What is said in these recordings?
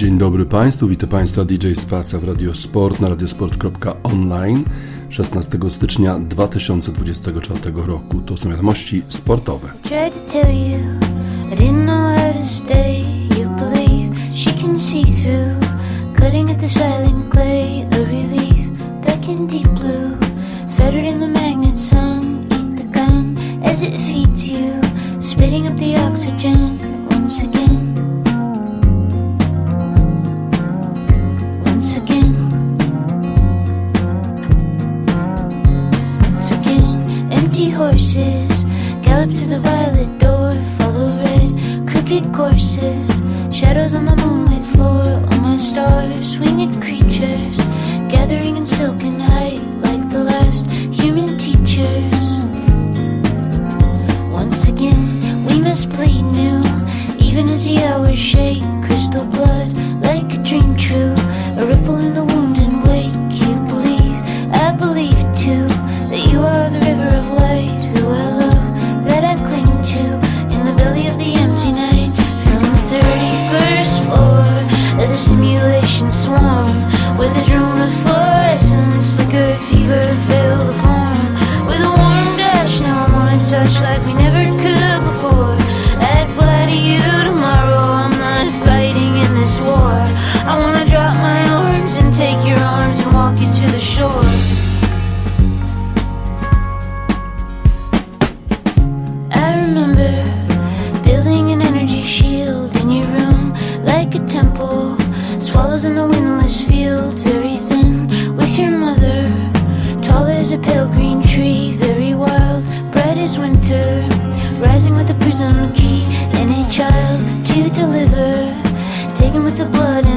Dzień dobry Państwu, witam Państwa DJ Spaca w Radio Sport na radiosport.online 16 stycznia 2024 roku. To są wiadomości sportowe. Spitting up the oxygen once again. Horses gallop through the violet door, follow red, crooked courses, shadows on the moonlit floor. All my stars, winged creatures, gathering in silken like a temple Swallows in the windless field, very thin with your mother. Tall as a pale green tree, very wild, bright as winter. Rising with a prism key and a child to deliver. Taken with the blood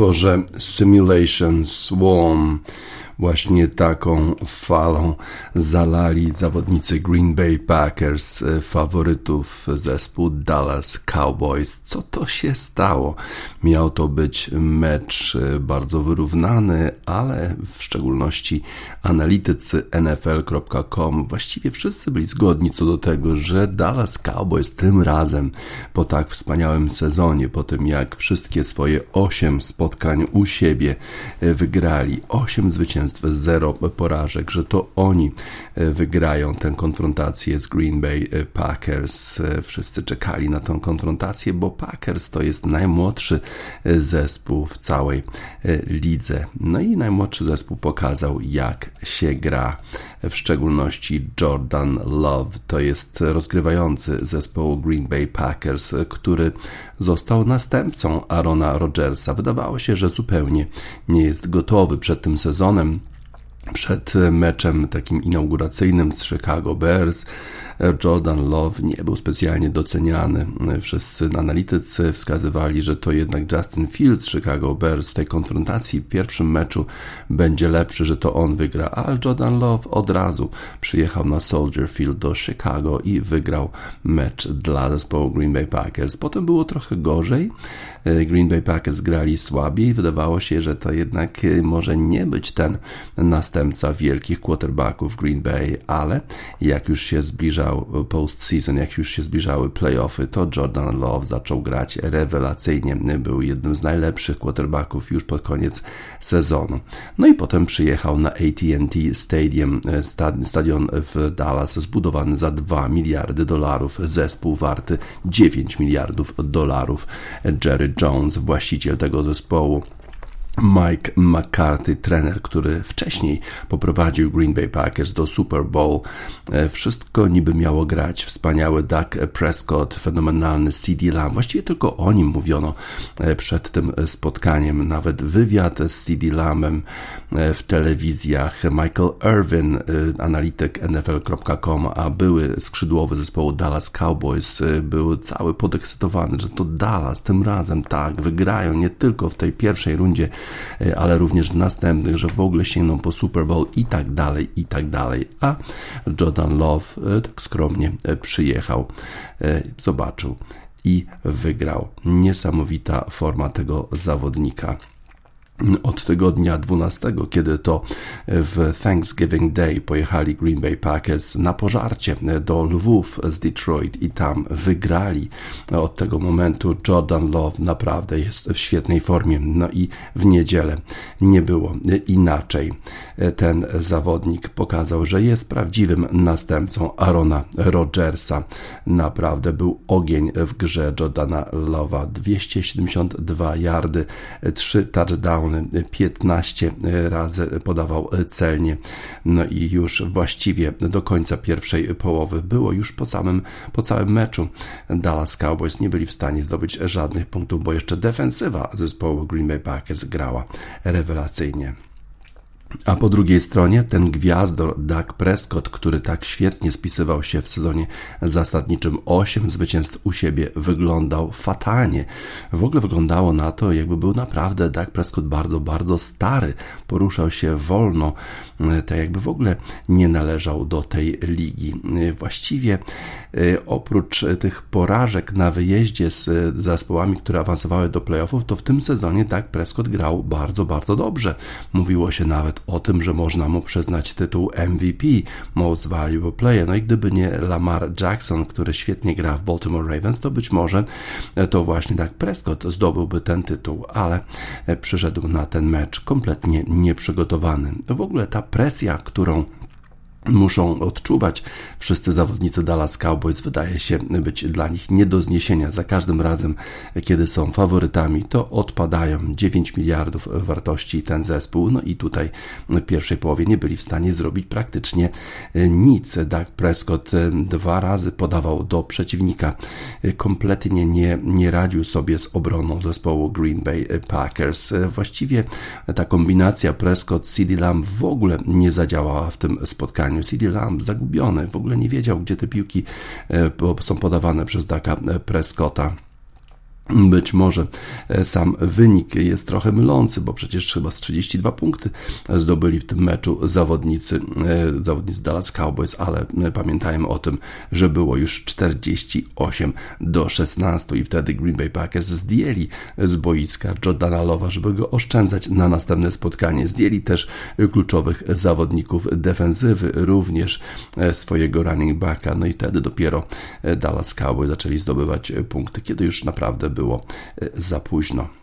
utworze Simulation Swarm. Właśnie taką falą zalali zawodnicy Green Bay Packers, e, faworytów zespół Dallas Cowboys. Co to się stało? Miał to być mecz e, bardzo wyrównany, ale w szczególności analitycy NFL.com właściwie wszyscy byli zgodni co do tego, że Dallas Cowboys tym razem po tak wspaniałym sezonie, po tym jak wszystkie swoje 8 spotkań u siebie e, wygrali, 8 zwycięstw, zero porażek, że to oni e, wygrają tę konfrontację z Green Bay e, Packers. Wszyscy czekali na tę konfrontację, bo Packers to jest najmłodszy zespół w całej lidze. No i najmłodszy zespół pokazał, jak się gra. W szczególności Jordan Love to jest rozgrywający zespołu Green Bay Packers, który został następcą Arona Rodgersa. Wydawało się, że zupełnie nie jest gotowy przed tym sezonem przed meczem takim inauguracyjnym z Chicago Bears Jordan Love nie był specjalnie doceniany. Wszyscy analitycy wskazywali, że to jednak Justin Fields Chicago Bears w tej konfrontacji w pierwszym meczu będzie lepszy, że to on wygra, ale Jordan Love od razu przyjechał na Soldier Field do Chicago i wygrał mecz dla zespołu Green Bay Packers. Potem było trochę gorzej. Green Bay Packers grali słabiej. Wydawało się, że to jednak może nie być ten następca wielkich quarterbacków Green Bay, ale jak już się zbliżał postseason, jak już się zbliżały playoffy, to Jordan Love zaczął grać rewelacyjnie. Był jednym z najlepszych quarterbacków już pod koniec sezonu. No i potem przyjechał na AT&T Stadium, stadion w Dallas, zbudowany za 2 miliardy dolarów, zespół warty 9 miliardów dolarów. Jerry Jones, właściciel tego zespołu, Mike McCarthy, trener, który wcześniej poprowadził Green Bay Packers do Super Bowl. E, wszystko niby miało grać. Wspaniały Doug Prescott, fenomenalny CD Lamb. Właściwie tylko o nim mówiono e, przed tym spotkaniem. Nawet wywiad z CD Lambem e, w telewizjach. Michael Irvin, analityk NFL.com, a były skrzydłowy zespołu Dallas Cowboys, był cały podekscytowany, że to Dallas tym razem tak wygrają nie tylko w tej pierwszej rundzie ale również w następnych, że w ogóle sięgną po Super Bowl i tak dalej, i tak dalej. A Jordan Love e, tak skromnie e, przyjechał, zobaczył i wygrał. Niesamowita forma tego zawodnika od tygodnia 12, kiedy to w Thanksgiving Day pojechali Green Bay Packers na pożarcie do Lwów z Detroit i tam wygrali. Od tego momentu Jordan Love naprawdę jest w świetnej formie. No i w niedzielę nie było inaczej. Ten zawodnik pokazał, że jest prawdziwym następcą Arona Rodgersa. Naprawdę był ogień w grze Jordana Love'a. 272 yardy, 3 touchdowny 15 razy podawał celnie. No i już właściwie do końca pierwszej połowy było już po samym, po całym meczu. Dallas Cowboys nie byli w stanie zdobyć żadnych punktów, bo jeszcze defensywa zespołu Green Bay Packers grała rewelacyjnie. A po drugiej stronie ten gwiazdor Doug Prescott, który tak świetnie spisywał się w sezonie zasadniczym 8 zwycięstw u siebie, wyglądał fatalnie. W ogóle wyglądało na to, jakby był naprawdę Doug Prescott bardzo, bardzo stary. Poruszał się wolno, tak jakby w ogóle nie należał do tej ligi. Właściwie e, oprócz tych porażek na wyjeździe z zespołami, które awansowały do playoffów, to w tym sezonie Doug Prescott grał bardzo, bardzo dobrze. Mówiło się nawet o tym, że można mu przyznać tytuł MVP, Most Valuable Player. No i gdyby nie Lamar Jackson, który świetnie gra w Baltimore Ravens, to być może to właśnie tak Prescott zdobyłby ten tytuł, ale przyszedł na ten mecz kompletnie nieprzygotowany. W ogóle ta presja, którą muszą odczuwać. Wszyscy zawodnicy Dallas Cowboys wydaje się być dla nich nie do zniesienia. Za każdym razem, kiedy są faworytami, to odpadają 9 miliardów wartości ten zespół. No i tutaj w pierwszej połowie nie byli w stanie zrobić praktycznie nic. Doug Prescott dwa razy podawał do przeciwnika. Kompletnie nie, nie radził sobie z obroną zespołu Green Bay Packers. Właściwie ta kombinacja Prescott-CD Lamb w ogóle nie zadziałała w tym spotkaniu spotkaniu. CD Lamb zagubiony, w ogóle nie wiedział, gdzie te piłki e, są podawane przez Daka e, Prescotta. Być może e, sam wynik jest trochę mylący, bo przecież chyba z 32 punkty zdobyli w tym meczu zawodnicy, e, zawodnicy Dallas Cowboys, ale pamiętajmy o tym, że było już 48 do 16 i wtedy Green Bay Packers zdjęli z boiska Jordana Lowa, żeby go oszczędzać na następne spotkanie. Zdjęli też kluczowych zawodników defensywy, również e, swojego running backa, no i wtedy dopiero Dallas Cowboys zaczęli zdobywać punkty, kiedy już naprawdę e, za późno.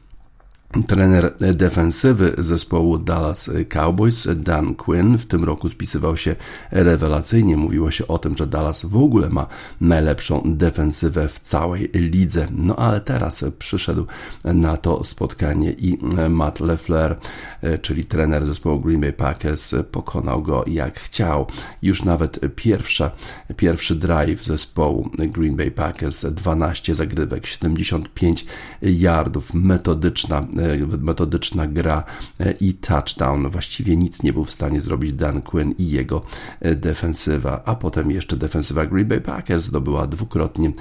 Trener defensywy zespołu Dallas Cowboys, Dan Quinn, w tym roku spisywał się rewelacyjnie. Mówiło się o tym, że Dallas w ogóle ma najlepszą defensywę w całej lidze. No ale teraz przyszedł na to spotkanie i Matt LeFleur, czyli trener zespołu Green Bay Packers, pokonał go jak chciał. Już nawet pierwsza, pierwszy drive zespołu Green Bay Packers, 12 zagrywek, 75 yardów, metodyczna metodyczna gra i touchdown. Właściwie nic nie był w stanie zrobić Dan Quinn i jego defensywa, a potem jeszcze defensywa Green Bay Packers zdobyła dwukrotnie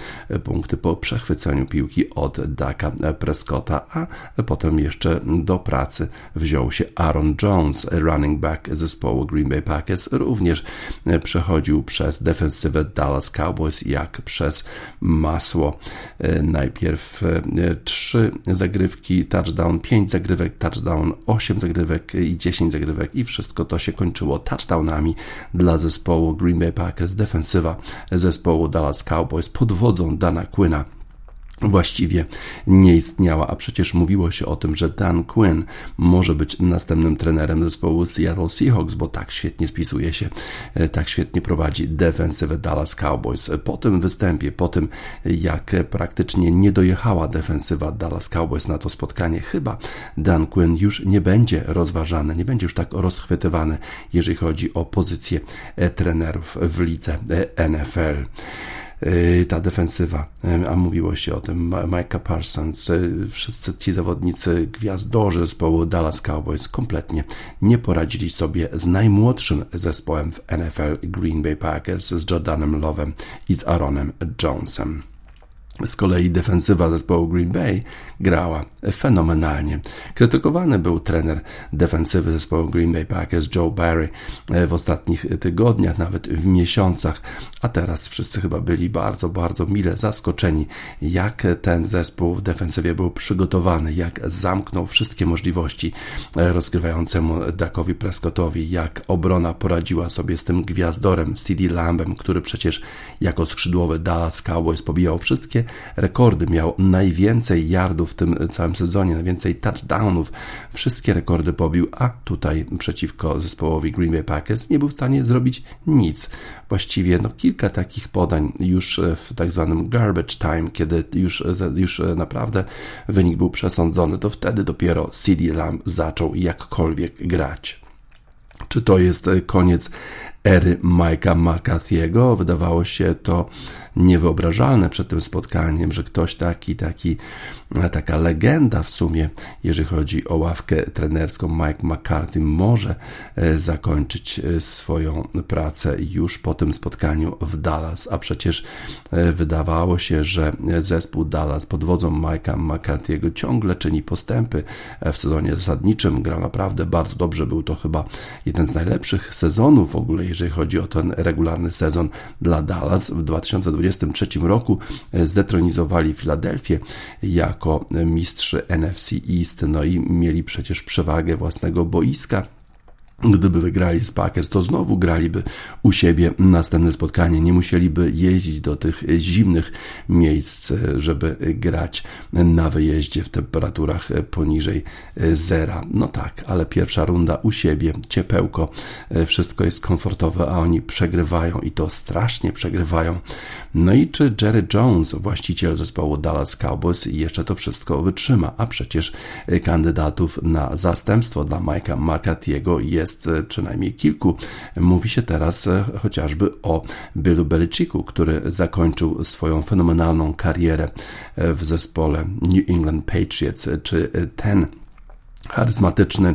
punkty po przechwyceniu piłki od Daka Prescotta, a potem jeszcze do pracy wziął się Aaron Jones, running back zespołu Green Bay Packers, również przechodził przez defensywę Dallas Cowboys jak przez masło. Najpierw trzy zagrywki touchdown, pięć zagrywek touchdown, osiem zagrywek i dziesięć zagrywek i wszystko to się kończyło touchdownami dla zespołu Green Bay Packers, defensywa zespołu Dallas Cowboys pod wodzą Dana Quinna właściwie nie istniała, a przecież mówiło się o tym, że Dan Quinn może być następnym trenerem zespołu Seattle Seahawks, bo tak świetnie spisuje się, e, tak świetnie prowadzi defensywę Dallas Cowboys. Po tym występie, po tym jak praktycznie nie dojechała defensywa Dallas Cowboys na to spotkanie, chyba Dan Quinn już nie będzie rozważany, nie będzie już tak rozchwytywany, jeżeli chodzi o pozycję e, trenerów w lidze e, NFL. Y, ta defensywa, y, a mówiło się o tym, Micah Parsons, wszyscy ci zawodnicy, gwiazdorzy zespołu Dallas Cowboys kompletnie nie poradzili sobie z najmłodszym zespołem w NFL Green Bay Packers, z Jordanem Lovem i z Aaronem Jonesem. Z kolei defensywa zespołu Green Bay grała fenomenalnie. Krytykowany był trener defensywy zespołu Green Bay Packers Joe Barry e, w ostatnich tygodniach, nawet w miesiącach, a teraz wszyscy chyba byli bardzo, bardzo mile zaskoczeni, jak ten zespół w defensywie był przygotowany, jak zamknął wszystkie możliwości e, rozgrywającemu Dakowi Prescottowi, jak obrona poradziła sobie z tym gwiazdorem CD Lambem, który przecież jako skrzydłowy Dallas Cowboys pobijał wszystkie rekordy, miał najwięcej yardów w tym całym sezonie, najwięcej touchdownów, wszystkie rekordy pobił, a tutaj przeciwko zespołowi Green Bay Packers nie był w stanie zrobić nic. Właściwie no, kilka takich podań już w tak zwanym garbage time, kiedy już, już naprawdę wynik był przesądzony, to wtedy dopiero CD Lamb zaczął jakkolwiek grać. Czy to jest koniec ery Mike'a McCarthy'ego? Wydawało się to niewyobrażalne przed tym spotkaniem, że ktoś taki, taki, taka legenda w sumie, jeżeli chodzi o ławkę trenerską, Mike McCarthy może e, zakończyć e, swoją pracę już po tym spotkaniu w Dallas, a przecież e, wydawało się, że zespół Dallas pod wodzą Mike'a McCarthy'ego ciągle czyni postępy w sezonie zasadniczym, grał naprawdę bardzo dobrze, był to chyba jeden z najlepszych sezonów w ogóle, jeżeli chodzi o ten regularny sezon dla Dallas. W 2020 1923 roku e, zdetronizowali Filadelfię jako mistrz NFC East, no i mieli przecież przewagę własnego boiska Gdyby wygrali z Packers, to znowu graliby u siebie następne spotkanie. Nie musieliby jeździć do tych zimnych miejsc, żeby grać na wyjeździe w temperaturach poniżej zera. No tak, ale pierwsza runda u siebie, ciepełko, wszystko jest komfortowe, a oni przegrywają i to strasznie przegrywają. No i czy Jerry Jones, właściciel zespołu Dallas Cowboys, jeszcze to wszystko wytrzyma? A przecież kandydatów na zastępstwo dla Mike'a McCarthy'ego jest jest e, przynajmniej kilku. Mówi się teraz e, chociażby o Billu Belichicku, który zakończył swoją fenomenalną karierę e, w zespole New England Patriots. Czy ten charyzmatyczny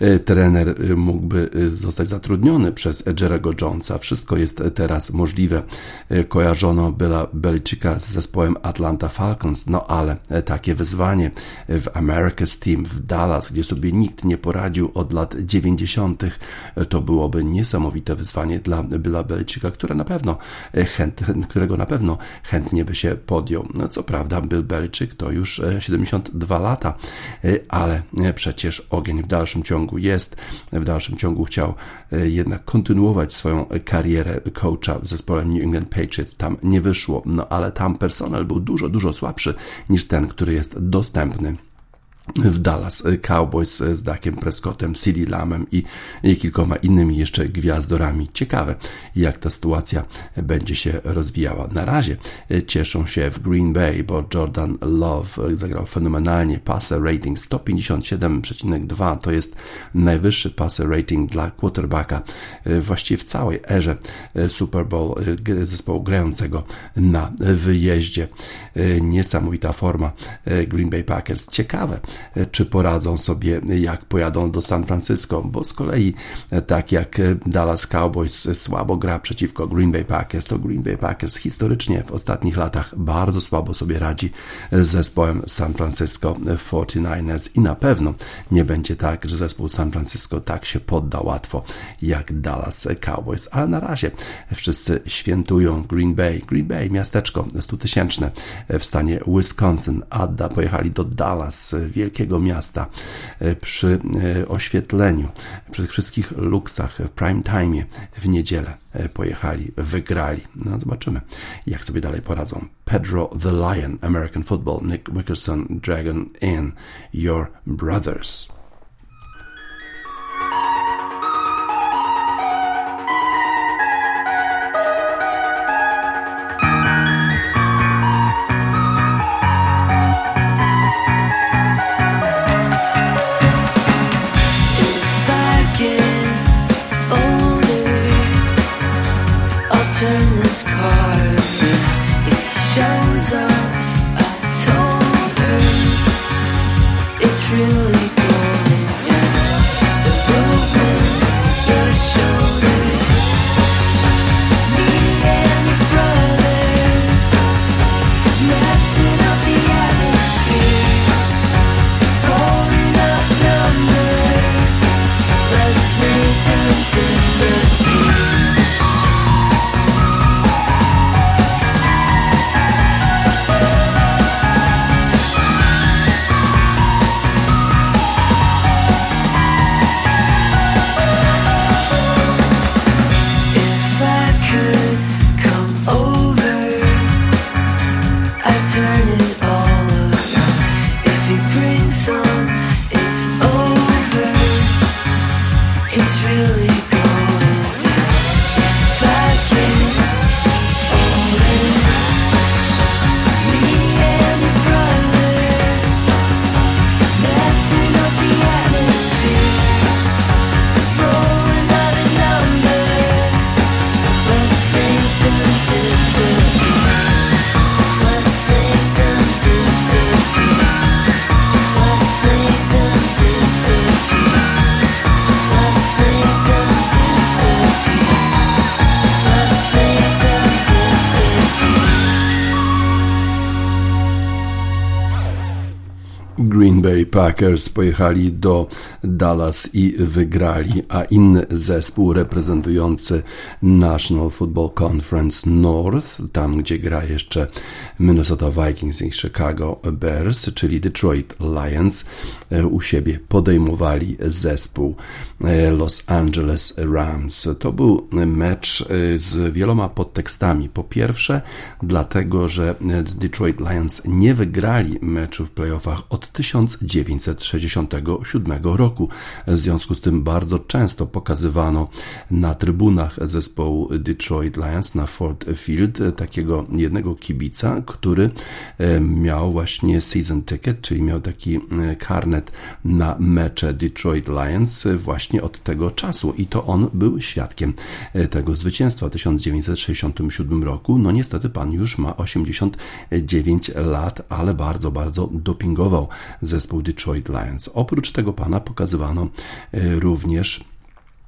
e, trener e, mógłby e, zostać zatrudniony przez Jerego Jonesa. Wszystko jest teraz możliwe. Kojarzono Bela Beliczyka z zespołem Atlanta Falcons, no ale takie wyzwanie w America's Team w Dallas, gdzie sobie nikt nie poradził od lat 90., to byłoby niesamowite wyzwanie dla Bela Beliczyka, które na pewno chęt, którego na pewno chętnie by się podjął. No, co prawda Bill Beliczyk to już 72 lata, ale przed przecież ogień w dalszym ciągu jest. W dalszym ciągu chciał e, jednak kontynuować swoją karierę coacha w zespole New England Patriots. Tam nie wyszło, no ale tam personel był dużo, dużo słabszy niż ten, który jest dostępny w Dallas Cowboys z Dakiem Prescottem, CD Lamem i, i kilkoma innymi jeszcze gwiazdorami. Ciekawe, jak ta sytuacja będzie się rozwijała. Na razie cieszą się w Green Bay, bo Jordan Love zagrał fenomenalnie. Passer rating 157,2 to jest najwyższy passer rating dla quarterbacka właściwie w całej erze Super Bowl zespołu grającego na wyjeździe. Niesamowita forma Green Bay Packers. Ciekawe, czy poradzą sobie, jak pojadą do San Francisco, bo z kolei tak jak Dallas Cowboys słabo gra przeciwko Green Bay Packers, to Green Bay Packers historycznie w ostatnich latach bardzo słabo sobie radzi z zespołem San Francisco 49ers i na pewno nie będzie tak, że zespół San Francisco tak się podda łatwo jak Dallas Cowboys, ale na razie wszyscy świętują w Green Bay. Green Bay, miasteczko 100 tysięczne w stanie Wisconsin. Adda pojechali do Dallas, wielkiego miasta, przy oświetleniu, przy tych wszystkich luksach, w prime time w niedzielę pojechali, wygrali. No zobaczymy, jak sobie dalej poradzą. Pedro the Lion, American Football, Nick Wickerson, Dragon in Your Brothers. Packers pojechali do Dallas i wygrali, a inny zespół reprezentujący National Football Conference North, tam gdzie gra jeszcze Minnesota Vikings i Chicago Bears, czyli Detroit Lions, e, u siebie podejmowali zespół e, Los Angeles Rams. To był mecz e, z wieloma podtekstami. Po pierwsze, dlatego, że Detroit Lions nie wygrali meczu w playoffach od 1967 roku. W związku z tym bardzo często pokazywano na trybunach zespołu Detroit Lions na Ford Field takiego jednego kibica, który e, miał właśnie season ticket, czyli miał taki e, karnet na mecze Detroit Lions właśnie od tego czasu i to on był świadkiem e, tego zwycięstwa w 1967 roku. No niestety pan już ma 89 lat, ale bardzo, bardzo dopingował zespół Detroit Lions. Oprócz tego pana pokazywano e, również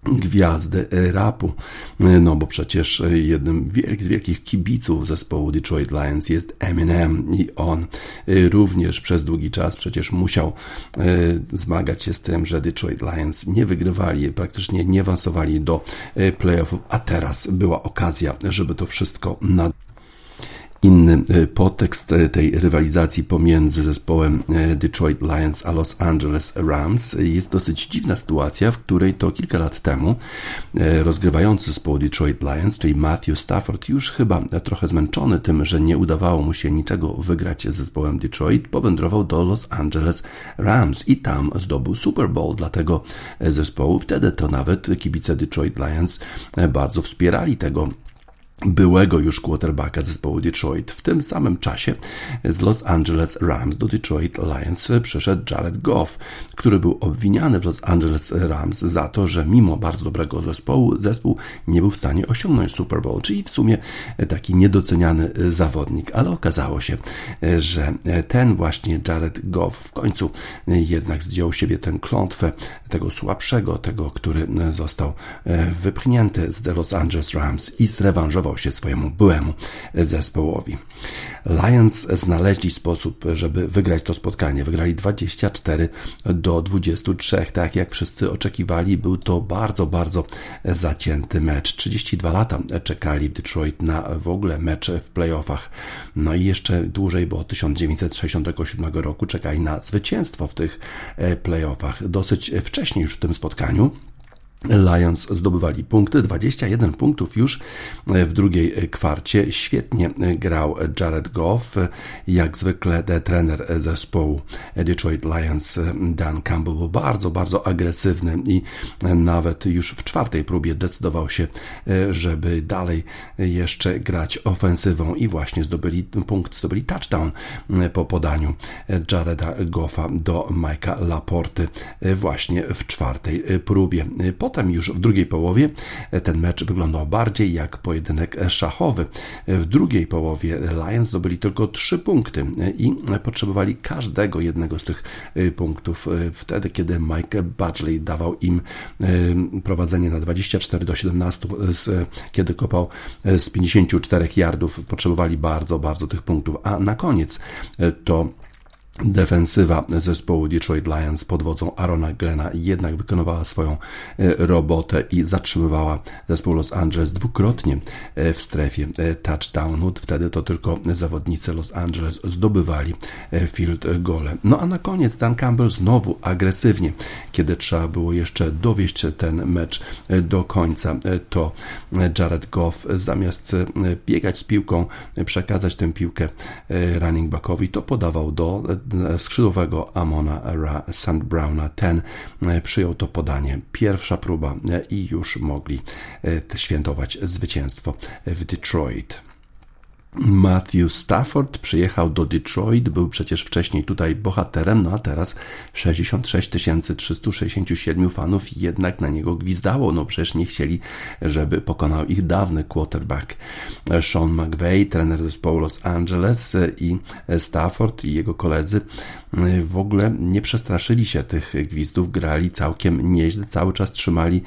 gwiazdę rapu, e, no bo przecież jednym z wielkich kibiców zespołu Detroit Lions jest Eminem i on e, również przez długi czas przecież musiał zmagać się z tym, że Detroit Lions nie wygrywali, praktycznie nie awansowali do playoffów, a teraz była okazja, żeby to wszystko nad inny e, podtekst e, tej rywalizacji pomiędzy zespołem e, Detroit Lions a Los Angeles Rams jest dosyć dziwna sytuacja, w której to kilka lat temu rozgrywający zespoł Detroit Lions, czyli Matthew Stafford, już chyba trochę zmęczony tym, że nie udawało mu się niczego wygrać z zespołem Detroit, powędrował do Los Angeles Rams i tam zdobył Super Bowl dla tego zespołu. Wtedy to nawet kibice Detroit Lions bardzo wspierali tego byłego już quarterbacka zespołu Detroit. W tym samym czasie z Los Angeles Rams do Detroit Lions przyszedł Jared Goff, który był obwiniany w Los Angeles Rams za to, że mimo bardzo dobrego zespołu, zespół nie był w stanie osiągnąć Super Bowl, czyli w sumie taki niedoceniany zawodnik, ale okazało się, że ten właśnie Jared Goff w końcu jednak zdjął siebie tę klątwę tego słabszego, tego, który został wypchnięty z Los Angeles Rams i zrewanżował się swojemu byłemu zespołowi. Lions znaleźli sposób, żeby wygrać to spotkanie. Wygrali 24 do 23. Tak jak wszyscy oczekiwali, był to bardzo, bardzo zacięty mecz. 32 lata czekali w Detroit na w ogóle mecz w playoffach. No i jeszcze dłużej, bo od 1967 roku czekali na zwycięstwo w tych playoffach. Dosyć wcześnie już w tym spotkaniu. Lions zdobywali punkty, 21 punktów już w drugiej kwarcie. Świetnie grał Jared Goff, jak zwykle trener zespołu Detroit Lions Dan Campbell był bardzo, bardzo agresywny i nawet już w czwartej próbie decydował się, żeby dalej jeszcze grać ofensywą i właśnie zdobyli punkt, zdobyli touchdown po podaniu Jareda Goffa do Mike'a Laporty właśnie w czwartej próbie. Po Potem już w drugiej połowie ten mecz wyglądał bardziej jak pojedynek szachowy. W drugiej połowie Lions zdobyli tylko trzy punkty i potrzebowali każdego jednego z tych punktów wtedy, kiedy Mike Badgley dawał im prowadzenie na 24 do 17, kiedy kopał z 54 yardów. Potrzebowali bardzo, bardzo tych punktów, a na koniec to Defensywa zespołu Detroit Lions pod wodzą Arona Glena jednak wykonywała swoją e, robotę i zatrzymywała zespół Los Angeles dwukrotnie e, w strefie e, touchdownu. Wtedy to tylko zawodnicy Los Angeles zdobywali field gole. No a na koniec Dan Campbell znowu agresywnie, kiedy trzeba było jeszcze dowieść ten mecz do końca, to Jared Goff zamiast biegać z piłką, przekazać tę piłkę running backowi, to podawał do skrzydłowego Amona Ra St. Browna. Ten e, przyjął to podanie. Pierwsza próba e, i już mogli e, świętować zwycięstwo w Detroit. Matthew Stafford przyjechał do Detroit, był przecież wcześniej tutaj bohaterem, no a teraz 66 367 fanów jednak na niego gwizdało. No przecież nie chcieli, żeby pokonał ich dawny quarterback. Sean McVay, trener zespołu Los Angeles i Stafford i jego koledzy w ogóle nie przestraszyli się tych gwizdów, grali całkiem nieźle, cały czas trzymali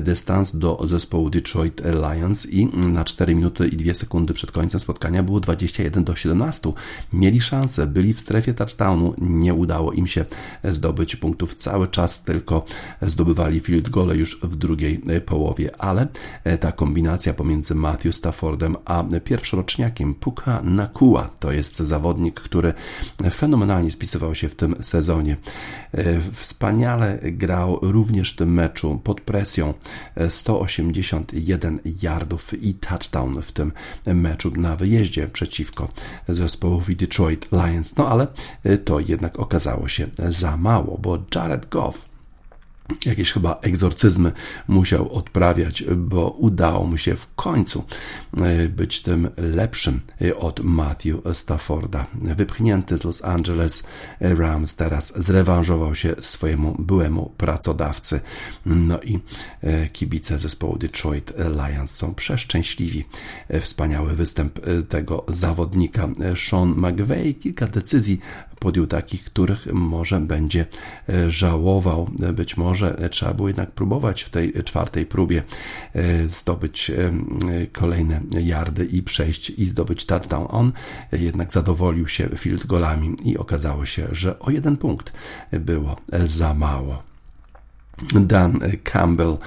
dystans do zespołu Detroit Lions i na 4 minuty i 2 sekundy przed końcem spotkania było 21 do 17. Mieli szansę, byli w strefie touchdownu, nie udało im się zdobyć punktów cały czas, tylko zdobywali field gole już w drugiej połowie, ale ta kombinacja pomiędzy Matthew Staffordem a pierwszoroczniakiem Puka Nakua to jest zawodnik, który fenomenalnie się w tym sezonie. Wspaniale grał również w tym meczu pod presją 181 yardów i touchdown w tym meczu na wyjeździe przeciwko zespołowi Detroit Lions. No ale y, to jednak okazało się za mało, bo Jared Goff jakieś chyba egzorcyzmy musiał odprawiać, bo udało mu się w końcu e, być tym lepszym e, od Matthew Stafforda. Wypchnięty z Los Angeles Rams teraz zrewanżował się swojemu byłemu pracodawcy. No i e, kibice zespołu Detroit Lions są przeszczęśliwi. Wspaniały występ tego zawodnika. Sean McVay kilka decyzji podjął takich, których może będzie żałował. Być może może trzeba było jednak próbować w tej czwartej próbie e, zdobyć e, kolejne yardy i przejść i zdobyć touchdown. On jednak zadowolił się field golami i okazało się, że o jeden punkt było za mało. Dan Campbell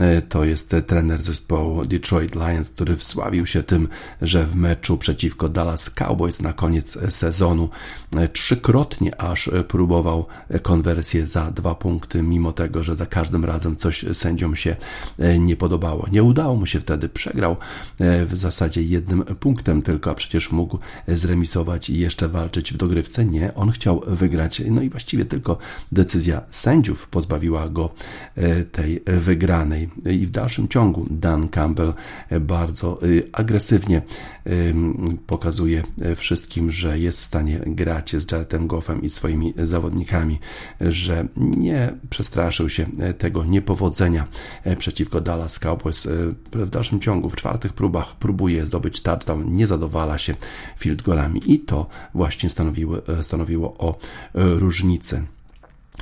e, to jest trener zespołu Detroit Lions, który wsławił się tym, że w meczu przeciwko Dallas Cowboys na koniec sezonu e, trzykrotnie aż próbował konwersję za dwa punkty, mimo tego, że za każdym razem coś sędziom się e, nie podobało. Nie udało mu się wtedy, przegrał w zasadzie jednym punktem tylko, a przecież mógł zremisować i jeszcze walczyć w dogrywce. Nie, on chciał wygrać, no i właściwie tylko decyzja sędziów pozbawiła go tej wygranej. I w dalszym ciągu Dan Campbell bardzo agresywnie pokazuje wszystkim, że jest w stanie grać z Jaredem Goffem i swoimi zawodnikami, że nie przestraszył się tego niepowodzenia przeciwko Dallas Cowboys. W dalszym ciągu, w czwartych próbach próbuje zdobyć touchdown, nie zadowala się field golami i to właśnie stanowiło, stanowiło o różnicę.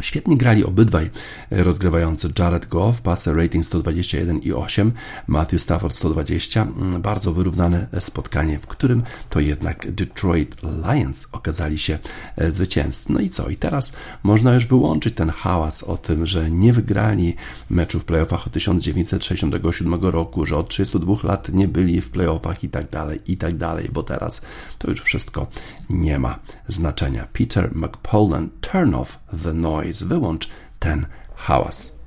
Świetnie grali obydwaj rozgrywający Jared Goff, passer rating 121,8, Matthew Stafford 120. Mm, bardzo wyrównane spotkanie, w którym to jednak Detroit Lions okazali się e, zwycięzcy. No i co? I teraz można już wyłączyć ten hałas o tym, że nie wygrali meczu w playoffach od 1967 roku, że od 32 lat nie byli w playoffach i tak dalej, i tak dalej, bo teraz to już wszystko nie ma znaczenia. Peter McPolan, turn off the noise, wyłącz ten hałas.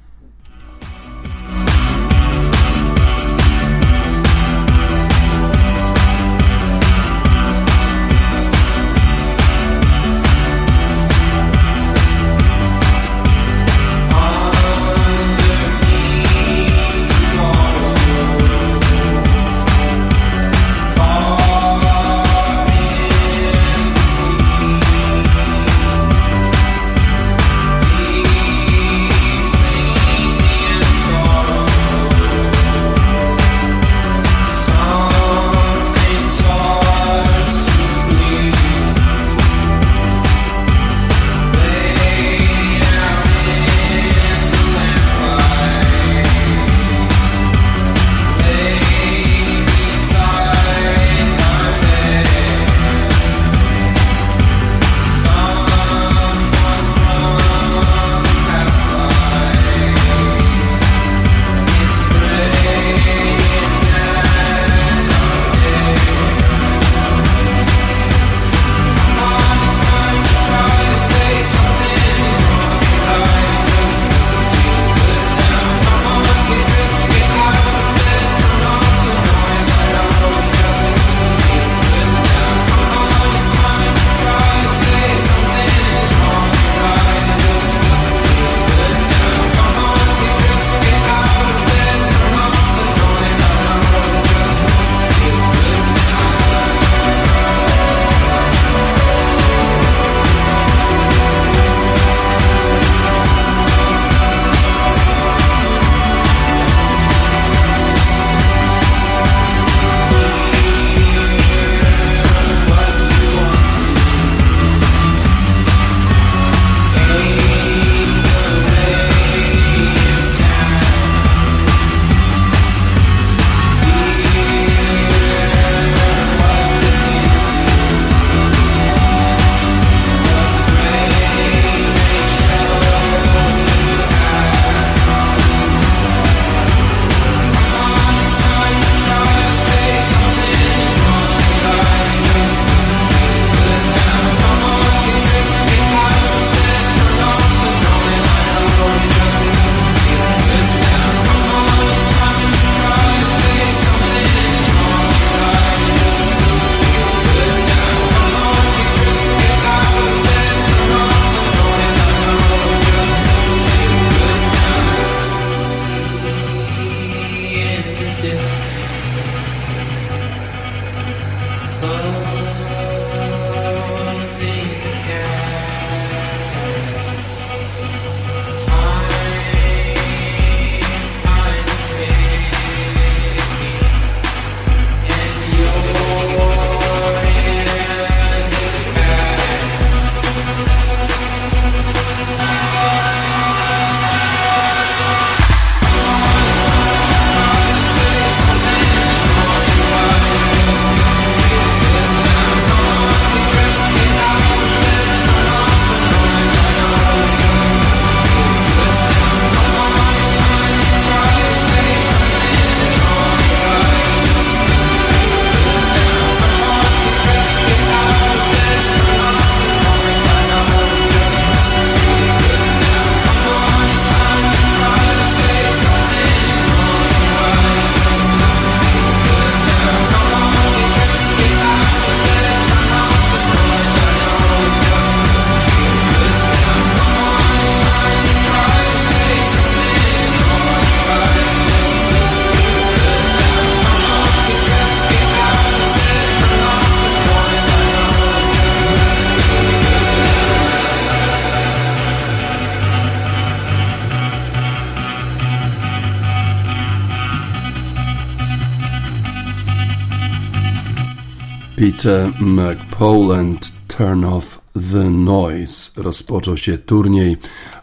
Peter McPoland Turn Off the Noise. Rozpoczął się turniej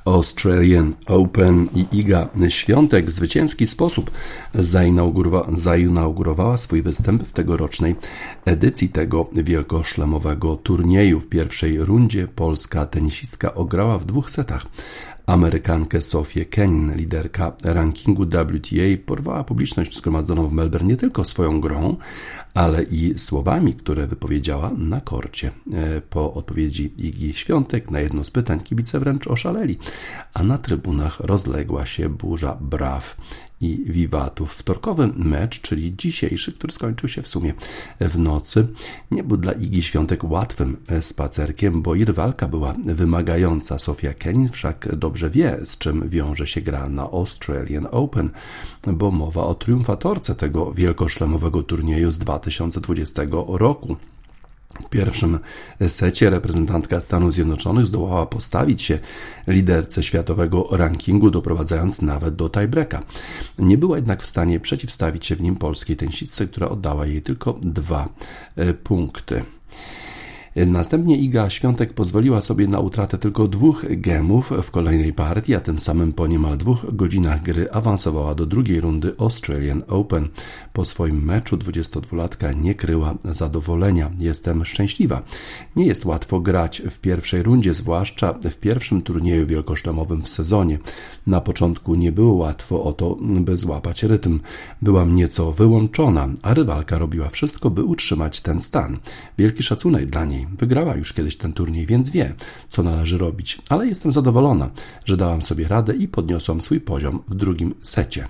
Australian Open i Iga Świątek w zwycięski sposób zainaugurowała, swój występ w tegorocznej edycji tego wielkoszlemowego turnieju. W pierwszej rundzie polska tenisistka ograła w dwóch setach Amerykankę Sofię Kenin, liderka rankingu WTA, porwała publiczność zgromadzoną w Melbourne nie tylko swoją grą, ale i słowami, które wypowiedziała na korcie. E, po odpowiedzi Igi Świątek na jedno z pytań kibice wręcz oszaleli, a na trybunach rozległa się burza braw i wiwatów. Wtorkowy mecz, czyli dzisiejszy, który skończył się w sumie w nocy, nie był dla Igi Świątek łatwym spacerkiem, bo i rywalka była wymagająca. Sofia Kenin wszak dobrze wie, z czym wiąże się gra na Australian Open, bo mowa o triumfatorce tego wielkoszlemowego turnieju z 2020 roku. W pierwszym secie reprezentantka Stanów Zjednoczonych zdołała postawić się liderce światowego rankingu, doprowadzając nawet do tiebreaka. Nie była jednak w stanie przeciwstawić się w nim polskiej tenisistce, która oddała jej tylko dwa e, punkty. Następnie Iga Świątek pozwoliła sobie na utratę tylko dwóch gemów w kolejnej partii, a tym samym po niemal dwóch godzinach gry awansowała do drugiej rundy Australian Open. Po swoim meczu 22-latka nie kryła zadowolenia. Jestem szczęśliwa. Nie jest łatwo grać w pierwszej rundzie, zwłaszcza w pierwszym turnieju wielkoszlemowym w sezonie. Na początku nie było łatwo o to, by złapać rytm. Byłam nieco wyłączona, a rywalka robiła wszystko, by utrzymać ten stan. Wielki szacunek dla niej. Wygrała już kiedyś ten turniej, więc wie, co należy robić, ale jestem zadowolona, że dałam sobie radę i podniosłam swój poziom w drugim secie.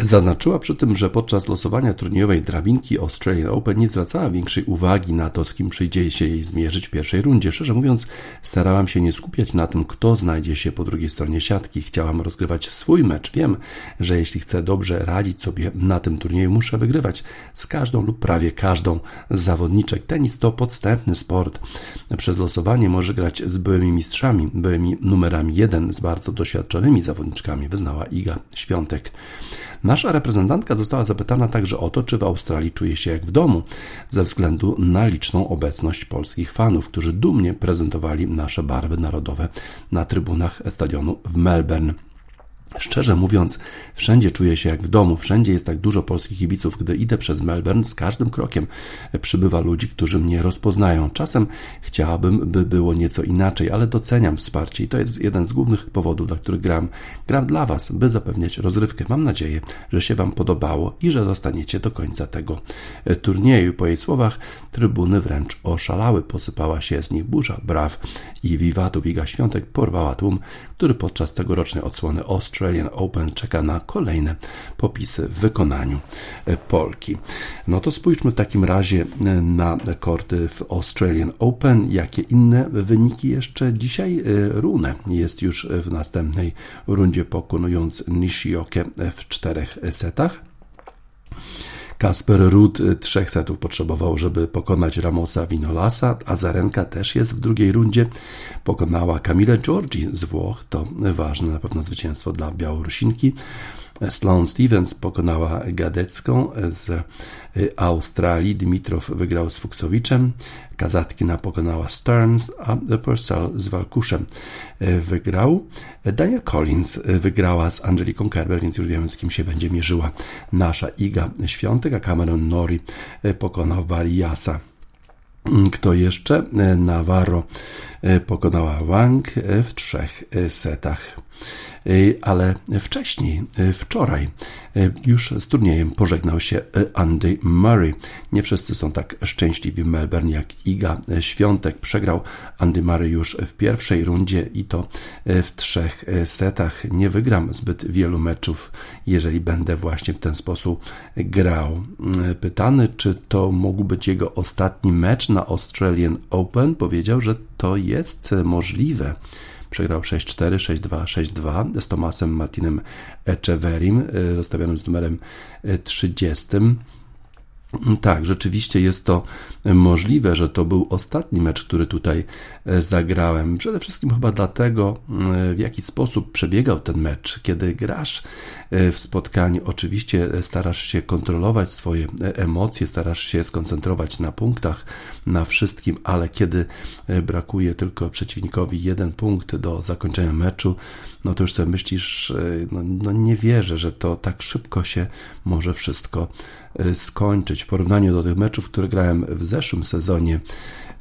Zaznaczyła przy tym, że podczas losowania turniejowej drabinki Australian Open nie zwracała większej uwagi na to, z kim przyjdzie się jej zmierzyć w pierwszej rundzie. Szczerze mówiąc, starałam się nie skupiać na tym, kto znajdzie się po drugiej stronie siatki. Chciałam rozgrywać swój mecz. Wiem, że jeśli chcę dobrze radzić sobie na tym turnieju, muszę wygrywać z każdą lub prawie każdą z zawodniczek. Tenis to podstępny sport. Przez losowanie może grać z byłymi mistrzami, byłymi numerami jeden, z bardzo doświadczonymi zawodniczkami, wyznała Iga Świątek. Nasza reprezentantka została zapytana także o to, czy w Australii czuje się jak w domu, ze względu na liczną obecność polskich fanów, którzy dumnie prezentowali nasze barwy narodowe na trybunach stadionu w Melbourne. Szczerze mówiąc, wszędzie czuję się jak w domu, wszędzie jest tak dużo polskich kibiców. Gdy idę przez Melbourne, z każdym krokiem przybywa ludzi, którzy mnie rozpoznają. Czasem chciałabym, by było nieco inaczej, ale doceniam wsparcie i to jest jeden z głównych powodów, dla których gram. Gram dla Was, by zapewniać rozrywkę. Mam nadzieję, że się Wam podobało i że zostaniecie do końca tego turnieju. Po jej słowach trybuny wręcz oszalały, posypała się z nich burza braw i wiwatów. Iga Świątek porwała tłum, który podczas tegorocznej odsłony Ostrzy Australian Open czeka na kolejne popisy w wykonaniu e, Polki. No to spójrzmy w takim razie e, na korty w Australian Open. Jakie inne wyniki jeszcze dzisiaj? E, Rune jest już w następnej rundzie pokonując Nishiokę w czterech setach. Kasper Rudd trzech setów potrzebował, żeby pokonać Ramosa Vinolasa. Azarenka też jest w drugiej rundzie. Pokonała Camille Giorgi z Włoch. To ważne na pewno zwycięstwo dla Białorusinki. Sloane Stevens pokonała Gadecką z y, Australii. Dimitrow wygrał z Fuksowiczem. Kazatkina pokonała Stearns, a Purcell z Walkuszem y, wygrał. Daniel Collins wygrała z Angeliką Kerber, więc już wiemy z kim się będzie mierzyła nasza Iga Świątek, a Cameron Nori y, pokonał Variasa. Kto jeszcze? Navarro pokonała Wang w trzech setach. Y, ale wcześniej, y, wczoraj, y, już z turniejem pożegnał się Andy Murray. Nie wszyscy są tak szczęśliwi w Melbourne jak Iga Świątek. Przegrał Andy Murray już w pierwszej rundzie i to w trzech setach. Nie wygram zbyt wielu meczów, jeżeli będę właśnie w ten sposób grał. Pytany, czy to mógł być jego ostatni mecz na Australian Open, powiedział, że to jest możliwe. Przegrał 6-4, 6-2, 6-2 z Tomasem Martinem Echeverim, rozstawionym z numerem 30. Tak, rzeczywiście jest to możliwe, że to był ostatni mecz, który tutaj e, zagrałem. Przede wszystkim chyba dlatego, e, w jaki sposób przebiegał ten mecz. Kiedy grasz e, w spotkaniu, oczywiście starasz się kontrolować swoje emocje, starasz się skoncentrować na punktach, na wszystkim, ale kiedy brakuje tylko przeciwnikowi jeden punkt do zakończenia meczu, no to już sobie myślisz, no, no nie wierzę, że to tak szybko się może wszystko skończyć. W porównaniu do tych meczów, które grałem w zeszłym sezonie,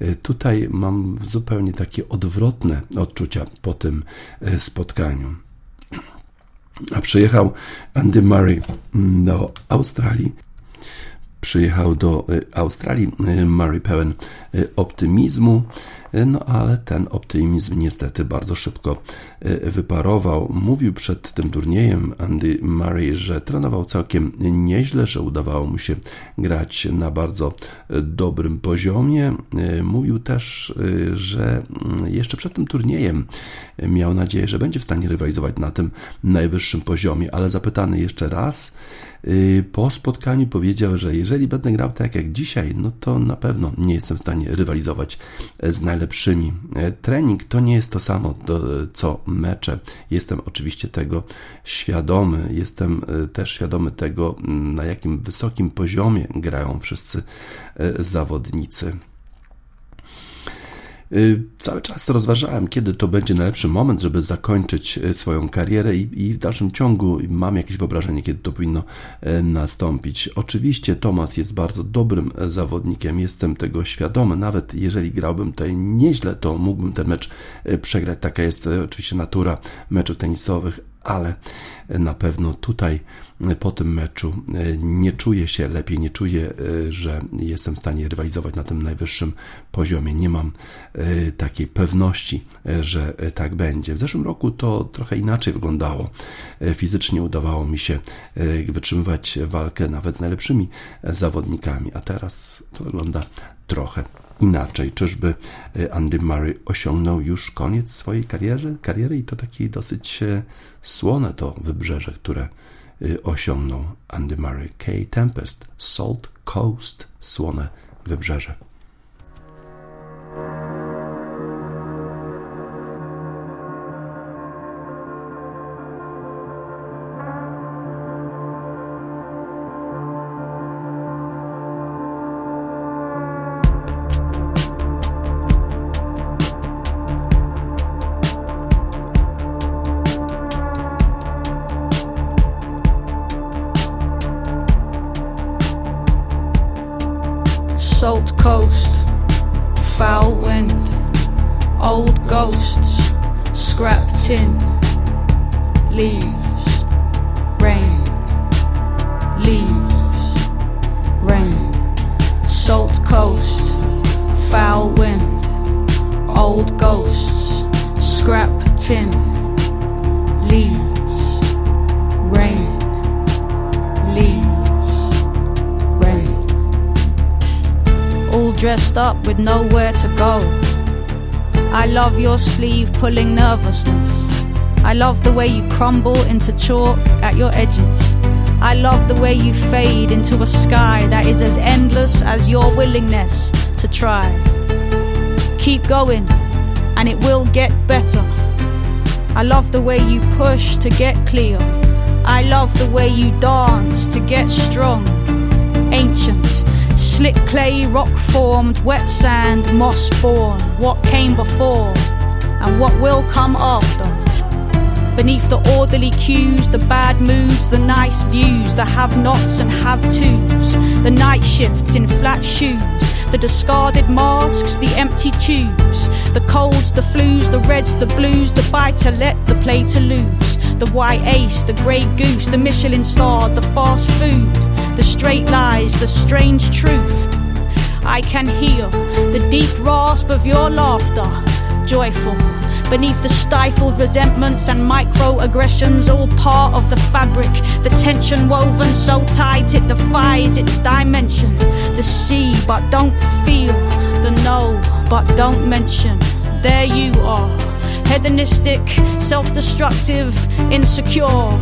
y, tutaj mam zupełnie takie odwrotne odczucia po tym y, spotkaniu. A przyjechał Andy Murray do Australii. Przyjechał do Australii Murray pełen optymizmu, no ale ten optymizm niestety bardzo szybko e, wyparował. Mówił przed tym turniejem Andy Murray, że trenował całkiem nieźle, że udawało mu się grać na bardzo e, dobrym poziomie. E, mówił też, że mm, jeszcze przed tym turniejem miał nadzieję, że będzie w stanie rywalizować na tym najwyższym poziomie, ale zapytany jeszcze raz, po spotkaniu powiedział, że jeżeli będę grał tak jak dzisiaj, no to na pewno nie jestem w stanie rywalizować z najlepszymi. Trening to nie jest to samo, co mecze. Jestem oczywiście tego świadomy. Jestem e, też świadomy tego, na jakim wysokim poziomie grają wszyscy e, zawodnicy. Y, cały czas rozważałem, kiedy to będzie najlepszy moment, żeby zakończyć y, swoją karierę i, i w dalszym ciągu mam jakieś wyobrażenie, kiedy to powinno y, nastąpić. Oczywiście Tomas jest bardzo dobrym zawodnikiem, jestem tego świadomy. Nawet jeżeli grałbym tutaj nieźle, to mógłbym ten mecz przegrać. Taka jest oczywiście natura meczów tenisowych, ale na pewno tutaj po tym meczu e, nie czuję się lepiej, nie czuję, e, że jestem w stanie rywalizować na tym najwyższym poziomie. Nie mam e, takiej pewności, że tak będzie. W zeszłym roku to trochę inaczej wyglądało. Fizycznie udawało mi się wytrzymywać walkę nawet z najlepszymi zawodnikami, a teraz to wygląda trochę inaczej. Czyżby Andy Murray osiągnął już koniec swojej kariery, kariery i to takie dosyć słone to wybrzeże, które Y, osiągnął Andy Murray. K. Tempest, Salt Coast, słone wybrzeże. With nowhere to go. I love your sleeve pulling nervousness. I love the way you crumble into chalk at your edges. I love the way you fade into a sky that is as endless as your willingness to try. Keep going, and it will get better. I love the way you push to get clear. I love the way you dance to get strong. Ancient, Slick clay, rock formed, wet sand, moss born. What came before and what will come after. Beneath the orderly cues, the bad moods, the nice views, the have nots and have tos, the night shifts in flat shoes, the discarded masks, the empty tubes, the colds, the flus, the reds, the blues, the buy to let, the play to lose, the white ace, the grey goose, the Michelin star, the fast food the straight lies, the strange truth. I can hear the deep rasp of your laughter, joyful. Beneath the stifled resentments and microaggressions, all part of the fabric, the tension woven so tight it defies its dimension. The see but don't feel, the know but don't mention. There you are, hedonistic, self destructive, insecure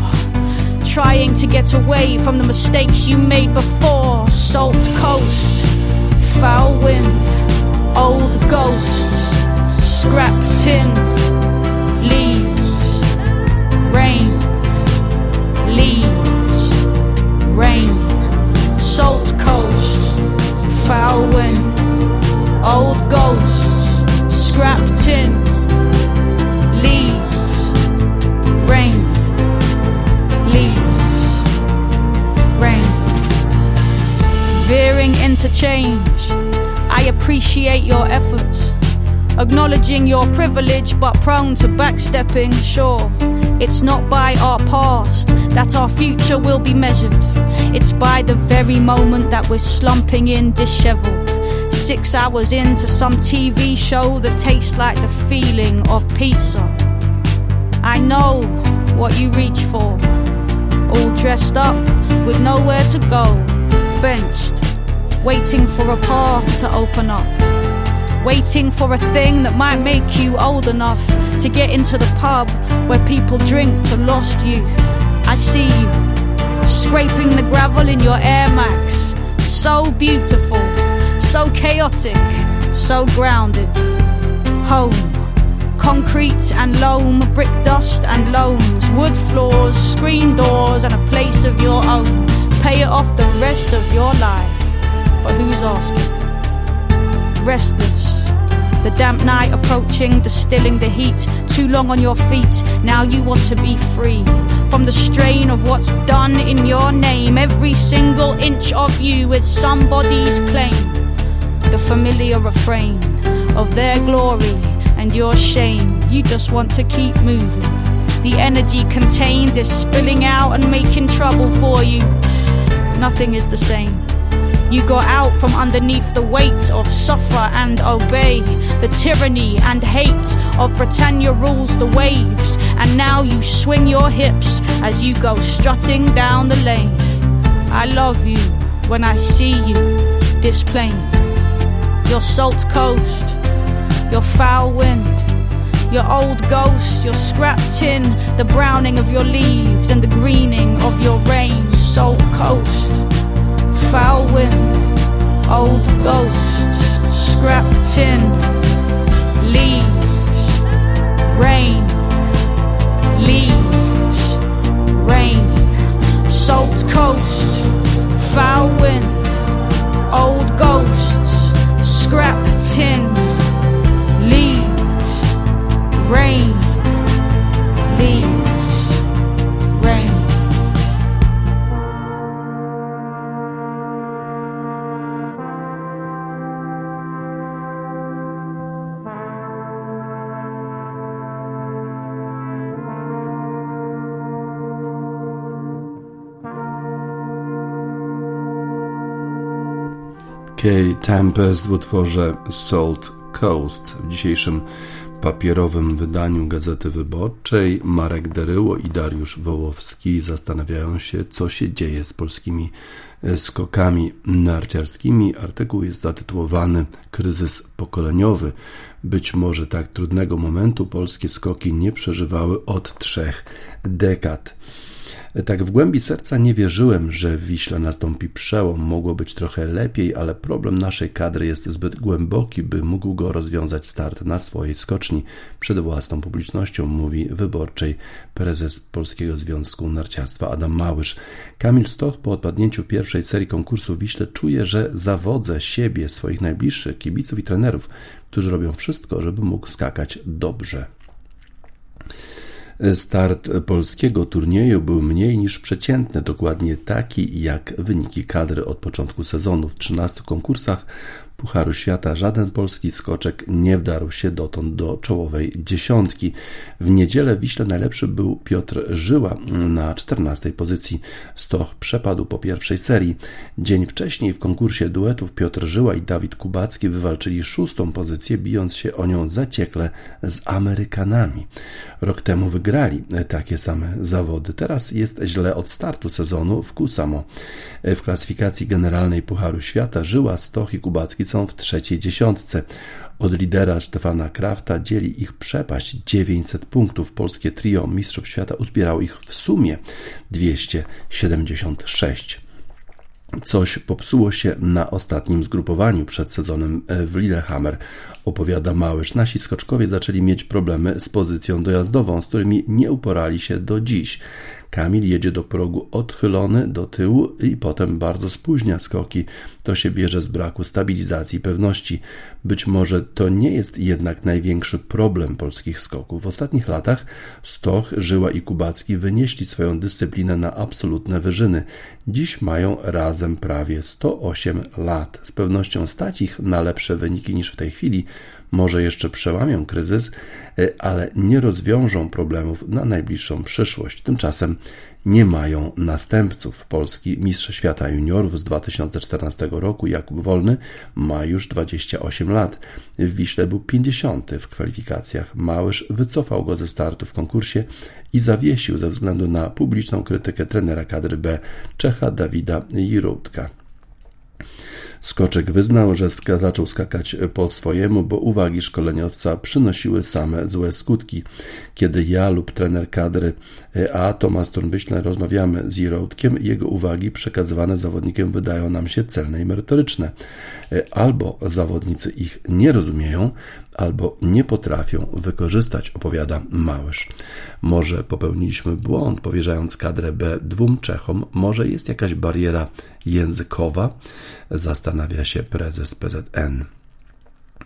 trying to get away from the mistakes you made before. Salt coast, foul wind, old ghosts, scrap tin, leaves, rain, leaves, rain, salt coast, foul wind, old ghosts, scrap tin, leaves, rain, leaves, rain. Veering interchange, I appreciate your efforts. Acknowledging your privilege but prone to backstepping, sure. It's not by our past that our future will be measured. It's by the very moment that we're slumping in disheveled. Six hours into some TV show that tastes like the feeling of pizza. I know what you reach for. All dressed up with nowhere to go. Benched, waiting for a path to open up. Waiting for a thing that might make you old enough to get into the pub where people drink to lost youth. I see you scraping the gravel in your Air Max. So beautiful, so chaotic, so grounded. Home, concrete and loam, brick dust and loams, wood floors, screen doors, and a place of your own. Pay it off the rest of your life. But who's asking? Restless. The damp night approaching, distilling the heat. Too long on your feet, now you want to be free from the strain of what's done in your name. Every single inch of you is somebody's claim. The familiar refrain of their glory and your shame. You just want to keep moving. The energy contained is spilling out and making trouble for you. Nothing is the same. You got out from underneath the weight of suffer and obey, the tyranny and hate of Britannia rules the waves, and now you swing your hips as you go strutting down the lane. I love you when I see you, this plain, your salt coast, your foul wind. Your old ghost, your scrap tin, the browning of your leaves and the greening of your rain, salt coast foul wind, old ghosts, scrap tin, leaves, rain, leaves, rain, salt coast, foul wind, old ghosts, scrap tin, leaves, rain, Kay Tempest w utworze Salt Coast w dzisiejszym papierowym wydaniu Gazety Wyborczej Marek Deryło i Dariusz Wołowski zastanawiają się, co się dzieje z polskimi skokami narciarskimi. Artykuł jest zatytułowany Kryzys pokoleniowy. Być może tak trudnego momentu polskie skoki nie przeżywały od trzech dekad. Tak w głębi serca nie wierzyłem, że w Wiśle nastąpi przełom. Mogło być trochę lepiej, ale problem naszej kadry jest zbyt głęboki, by mógł go rozwiązać start na swojej skoczni przed własną publicznością, mówi wyborczej prezes Polskiego Związku Narciarstwa Adam Małysz. Kamil Stoch po odpadnięciu pierwszej serii konkursu w Wiśle czuje, że zawodzę siebie, swoich najbliższych kibiców i trenerów, którzy robią wszystko, żeby mógł skakać dobrze. Start polskiego turnieju był mniej niż przeciętny, dokładnie taki jak wyniki kadry od początku sezonu. W 13 konkursach Pucharu Świata żaden polski skoczek nie wdarł się dotąd do czołowej dziesiątki. W niedzielę Wiśle najlepszy był Piotr Żyła na 14 pozycji. Stoch przepadł po pierwszej serii. Dzień wcześniej w konkursie duetów Piotr Żyła i Dawid Kubacki wywalczyli szóstą pozycję, bijąc się o nią zaciekle z Amerykanami. Rok temu wygrali takie same zawody. Teraz jest źle od startu sezonu w Kusamo. W klasyfikacji generalnej Pucharu Świata Żyła, Stoch i Kubacki są w trzeciej dziesiątce. Od lidera Stefana Krafta dzieli ich przepaść 900 punktów. Polskie trio Mistrzów Świata uzbierało ich w sumie 276. Coś popsuło się na ostatnim zgrupowaniu przed sezonem w Lillehammer, opowiada Małysz. Nasi skoczkowie zaczęli mieć problemy z pozycją dojazdową, z którymi nie uporali się do dziś. Kamil jedzie do progu odchylony do tyłu i potem bardzo spóźnia skoki. To się bierze z braku stabilizacji i pewności. Być może to nie jest jednak największy problem polskich skoków. W ostatnich latach Stoch, Żyła i Kubacki wynieśli swoją dyscyplinę na absolutne wyżyny. Dziś mają razem prawie 108 lat. Z pewnością stać ich na lepsze wyniki niż w tej chwili. Może jeszcze przełamią kryzys, y, ale nie rozwiążą problemów na najbliższą przyszłość. Tymczasem nie mają następców. Polski mistrz świata juniorów z 2014 roku Jakub Wolny ma już 28 lat. W Wiśle był 50 w kwalifikacjach. Małysz wycofał go ze startu w konkursie i zawiesił ze względu na publiczną krytykę trenera kadry B Czecha Dawida Jirutka. Skoczek wyznał, że zaczął skakać po swojemu, bo uwagi szkoleniowca przynosiły same złe skutki. Kiedy ja lub trener kadry A Tomasz Turnbyśler rozmawiamy z Jirołtkiem, jego uwagi przekazywane zawodnikiem wydają nam się celne i merytoryczne. Albo zawodnicy ich nie rozumieją, albo nie potrafią wykorzystać, opowiada Małysz. Może popełniliśmy błąd, powierzając kadrę B dwóm Czechom, może jest jakaś bariera językowa, zastanawia się prezes PZN.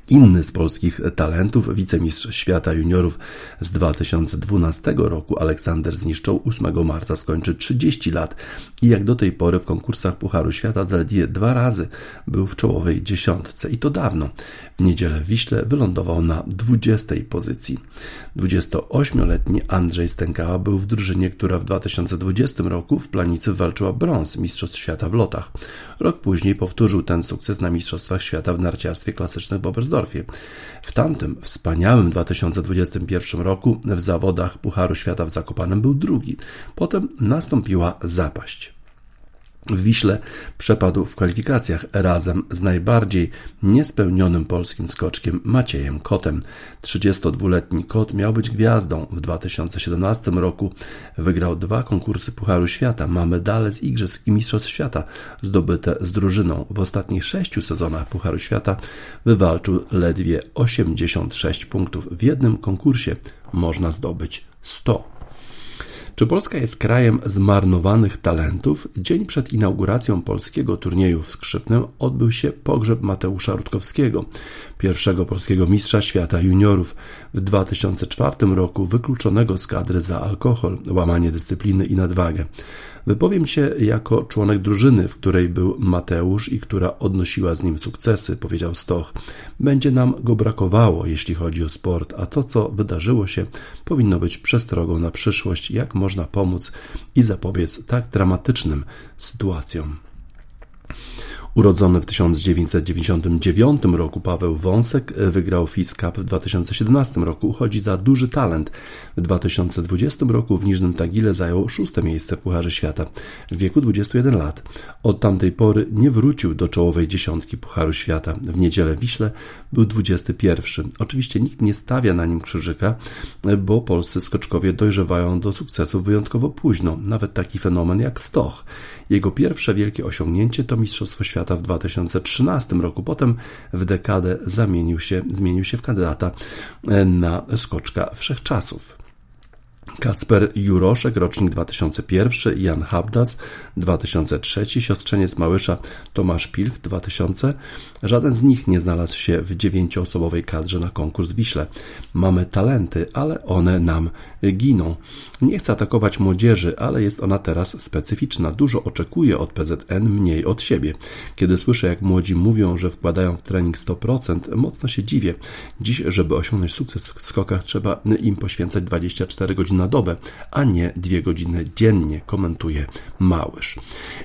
Inny z polskich talentów, wicemistrz świata juniorów z 2012 roku, Aleksander Zniszczą 8 marca skończy 30 lat i jak do tej pory w konkursach Pucharu Świata zaledwie dwa razy był w czołowej dziesiątce i to dawno. W niedzielę w Wiśle wylądował na 20 pozycji. 28-letni Andrzej Stękała był w drużynie, która w 2020 roku w Planicy walczyła brąz Mistrzostw Świata w lotach. Rok później powtórzył ten sukces na Mistrzostwach Świata w narciarstwie klasycznym w Oberstdorfie. W tamtym wspaniałym 2021 roku w zawodach Pucharu Świata w Zakopanem był drugi. Potem nastąpiła zapaść w Wiśle przepadł w kwalifikacjach razem z najbardziej niespełnionym polskim skoczkiem Maciejem Kotem. 32-letni Kot miał być gwiazdą. W 2017 roku wygrał dwa konkursy Pucharu Świata, ma medale z Igrzysk i Mistrzostw Świata zdobyte z drużyną. W ostatnich sześciu sezonach Pucharu Świata wywalczył ledwie 86 punktów. W jednym konkursie można zdobyć 100 czy Polska jest krajem zmarnowanych talentów? Dzień przed inauguracją polskiego turnieju w Skrzypnem odbył się pogrzeb Mateusza Rutkowskiego, pierwszego polskiego mistrza świata juniorów. W 2004 roku wykluczonego z kadry za alkohol, łamanie dyscypliny i nadwagę. Wypowiem się jako członek drużyny, w której był Mateusz i która odnosiła z nim sukcesy, powiedział Stoch. Będzie nam go brakowało, jeśli chodzi o sport, a to, co wydarzyło się, powinno być przestrogą na przyszłość, jak można pomóc i zapobiec tak dramatycznym sytuacjom. Urodzony w 1999 roku Paweł Wąsek wygrał FIS Cup w 2017 roku. Uchodzi za duży talent. W 2020 roku w Niżnym Tagile zajął szóste miejsce w Pucharze Świata w wieku 21 lat. Od tamtej pory nie wrócił do czołowej dziesiątki Pucharu Świata. W niedzielę w Wiśle był 21. Oczywiście nikt nie stawia na nim krzyżyka, bo polscy skoczkowie dojrzewają do sukcesu wyjątkowo późno. Nawet taki fenomen jak Stoch. Jego pierwsze wielkie osiągnięcie to Mistrzostwo Świata w 2013 roku. Potem w dekadę zamienił się, zmienił się w kandydata na skoczka wszechczasów. Kacper Juroszek, rocznik 2001, Jan Habdas 2003, siostrzeniec Małysza Tomasz Pilch 2000. Żaden z nich nie znalazł się w dziewięcioosobowej kadrze na konkurs Wiśle. Mamy talenty, ale one nam giną. Nie chcę atakować młodzieży, ale jest ona teraz specyficzna. Dużo oczekuje od PZN, mniej od siebie. Kiedy słyszę, jak młodzi mówią, że wkładają w trening 100%, mocno się dziwię. Dziś, żeby osiągnąć sukces w skokach, trzeba im poświęcać 24 godziny dobę, a nie dwie godziny dziennie, komentuje Małysz.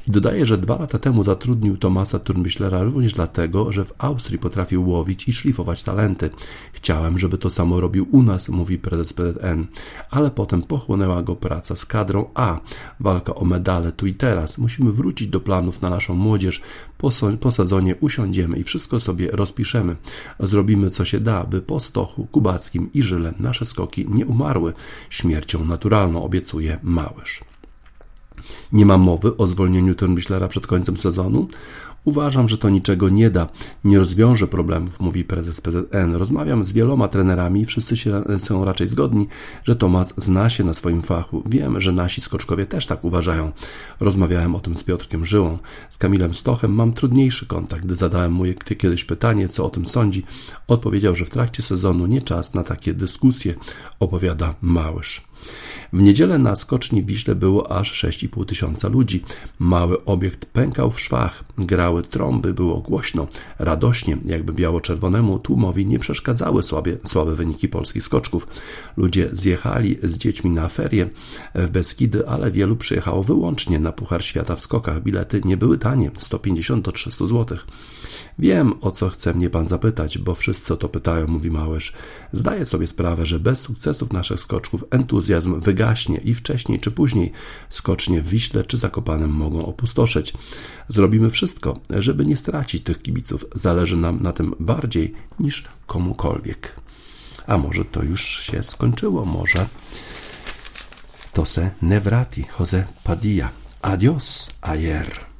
I dodaje, że dwa lata temu zatrudnił Tomasa Turnbichlera również dlatego, że w Austrii potrafił łowić i szlifować talenty. Chciałem, żeby to samo robił u nas, mówi prezes PZN, ale potem pochłonęła go praca z kadrą A, walka o medale tu i teraz. Musimy wrócić do planów na naszą młodzież. Po, po sezonie usiądziemy i wszystko sobie rozpiszemy. Zrobimy co się da, by po Stochu, Kubackim i Żyle nasze skoki nie umarły śmiercią naturalną, obiecuje Małysz. Nie ma mowy o zwolnieniu Turnbichlera przed końcem sezonu. Uważam, że to niczego nie da, nie rozwiąże problemów, mówi prezes PZN. Rozmawiam z wieloma trenerami i wszyscy się są raczej zgodni, że Tomasz zna się na swoim fachu. Wiem, że nasi skoczkowie też tak uważają. Rozmawiałem o tym z Piotrkiem Żyłą. Z Kamilem Stochem mam trudniejszy kontakt. Gdy zadałem mu kiedyś pytanie, co o tym sądzi, odpowiedział, że w trakcie sezonu nie czas na takie dyskusje, opowiada Małysz. W niedzielę na skoczni Wiśle było aż 6,5 tysiąca ludzi. Mały obiekt pękał w szwach, grały trąby, było głośno, radośnie, jakby biało-czerwonemu tłumowi nie przeszkadzały słabe, wyniki polskich skoczków. Ludzie zjechali z dziećmi na ferie w Beskidy, ale wielu przyjechało wyłącznie na Puchar Świata w skokach. Bilety nie były tanie, 150 do 300 złotych. Wiem, o co chce mnie pan zapytać, bo wszyscy o to pytają, mówi Małysz. Zdaję sobie sprawę, że bez sukcesów naszych skoczków entuzjazm wygaśnie i wcześniej czy później skocznie w Wiśle czy Zakopanem mogą opustoszyć. Zrobimy wszystko, żeby nie stracić tych kibiców. Zależy nam na tym bardziej niż komukolwiek. A może to już się skończyło, może to se nevrati, Jose Padilla. Adios, ayer.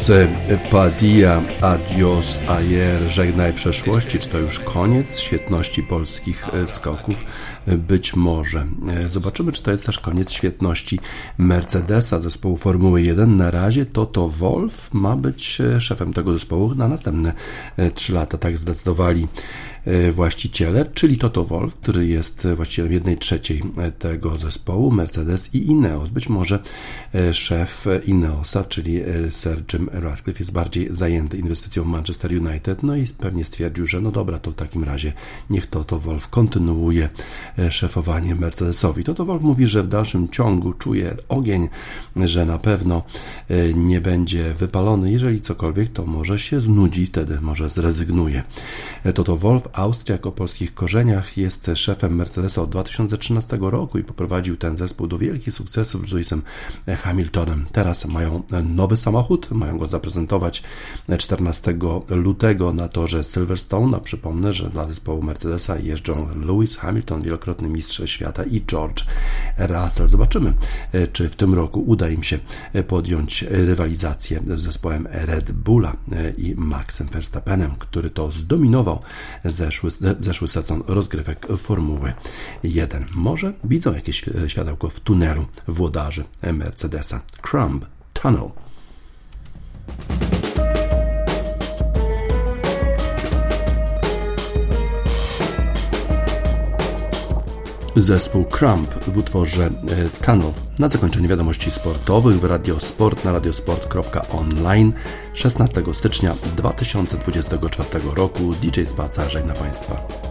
Jose Padilla, adios ayer, żegnaj przeszłości. Czy to już koniec świetności polskich e, skoków? E, być może. E, zobaczymy, czy to jest też koniec świetności Mercedesa, zespołu Formuły 1. Na razie Toto Wolf ma być szefem tego zespołu na następne 3 lata. Tak zdecydowali właściciele, czyli Toto Wolf, który jest właścicielem jednej trzeciej e, tego zespołu, Mercedes i Ineos. Być może e, szef Ineosa, czyli Sir Jim Ratcliffe jest bardziej zajęty inwestycją Manchester United, no i pewnie stwierdził, że no dobra, to w takim razie niech Toto Wolf kontynuuje szefowanie Mercedesowi. Toto Wolf mówi, że w dalszym ciągu czuje ogień, że na pewno nie będzie wypalony. Jeżeli cokolwiek, to może się znudzi, wtedy może zrezygnuje. Toto Wolf Austrii o polskich korzeniach, jest szefem Mercedesa od 2013 roku i poprowadził ten zespół do wielkich sukcesów z Lewisem Hamiltonem. Teraz mają nowy samochód, mają go zaprezentować 14 lutego na torze Silverstone. A przypomnę, że dla zespołu Mercedesa jeżdżą Lewis Hamilton, wielokrotny mistrz świata i George Russell. Zobaczymy, czy w tym roku uda im się podjąć rywalizację z zespołem Red Bulla i Maxem Verstappenem, który to zdominował zeszły, zeszły sezon rozgrywek Formuły 1. Może widzą jakieś światełko w tunelu włodarzy Mercedesa. Crumb Tunnel. Zespół Crump w utworze e, Tunnel. Na zakończenie wiadomości sportowych w Radiosport na radiosport.online 16 stycznia 2024 roku DJ Spaca żegna Państwa.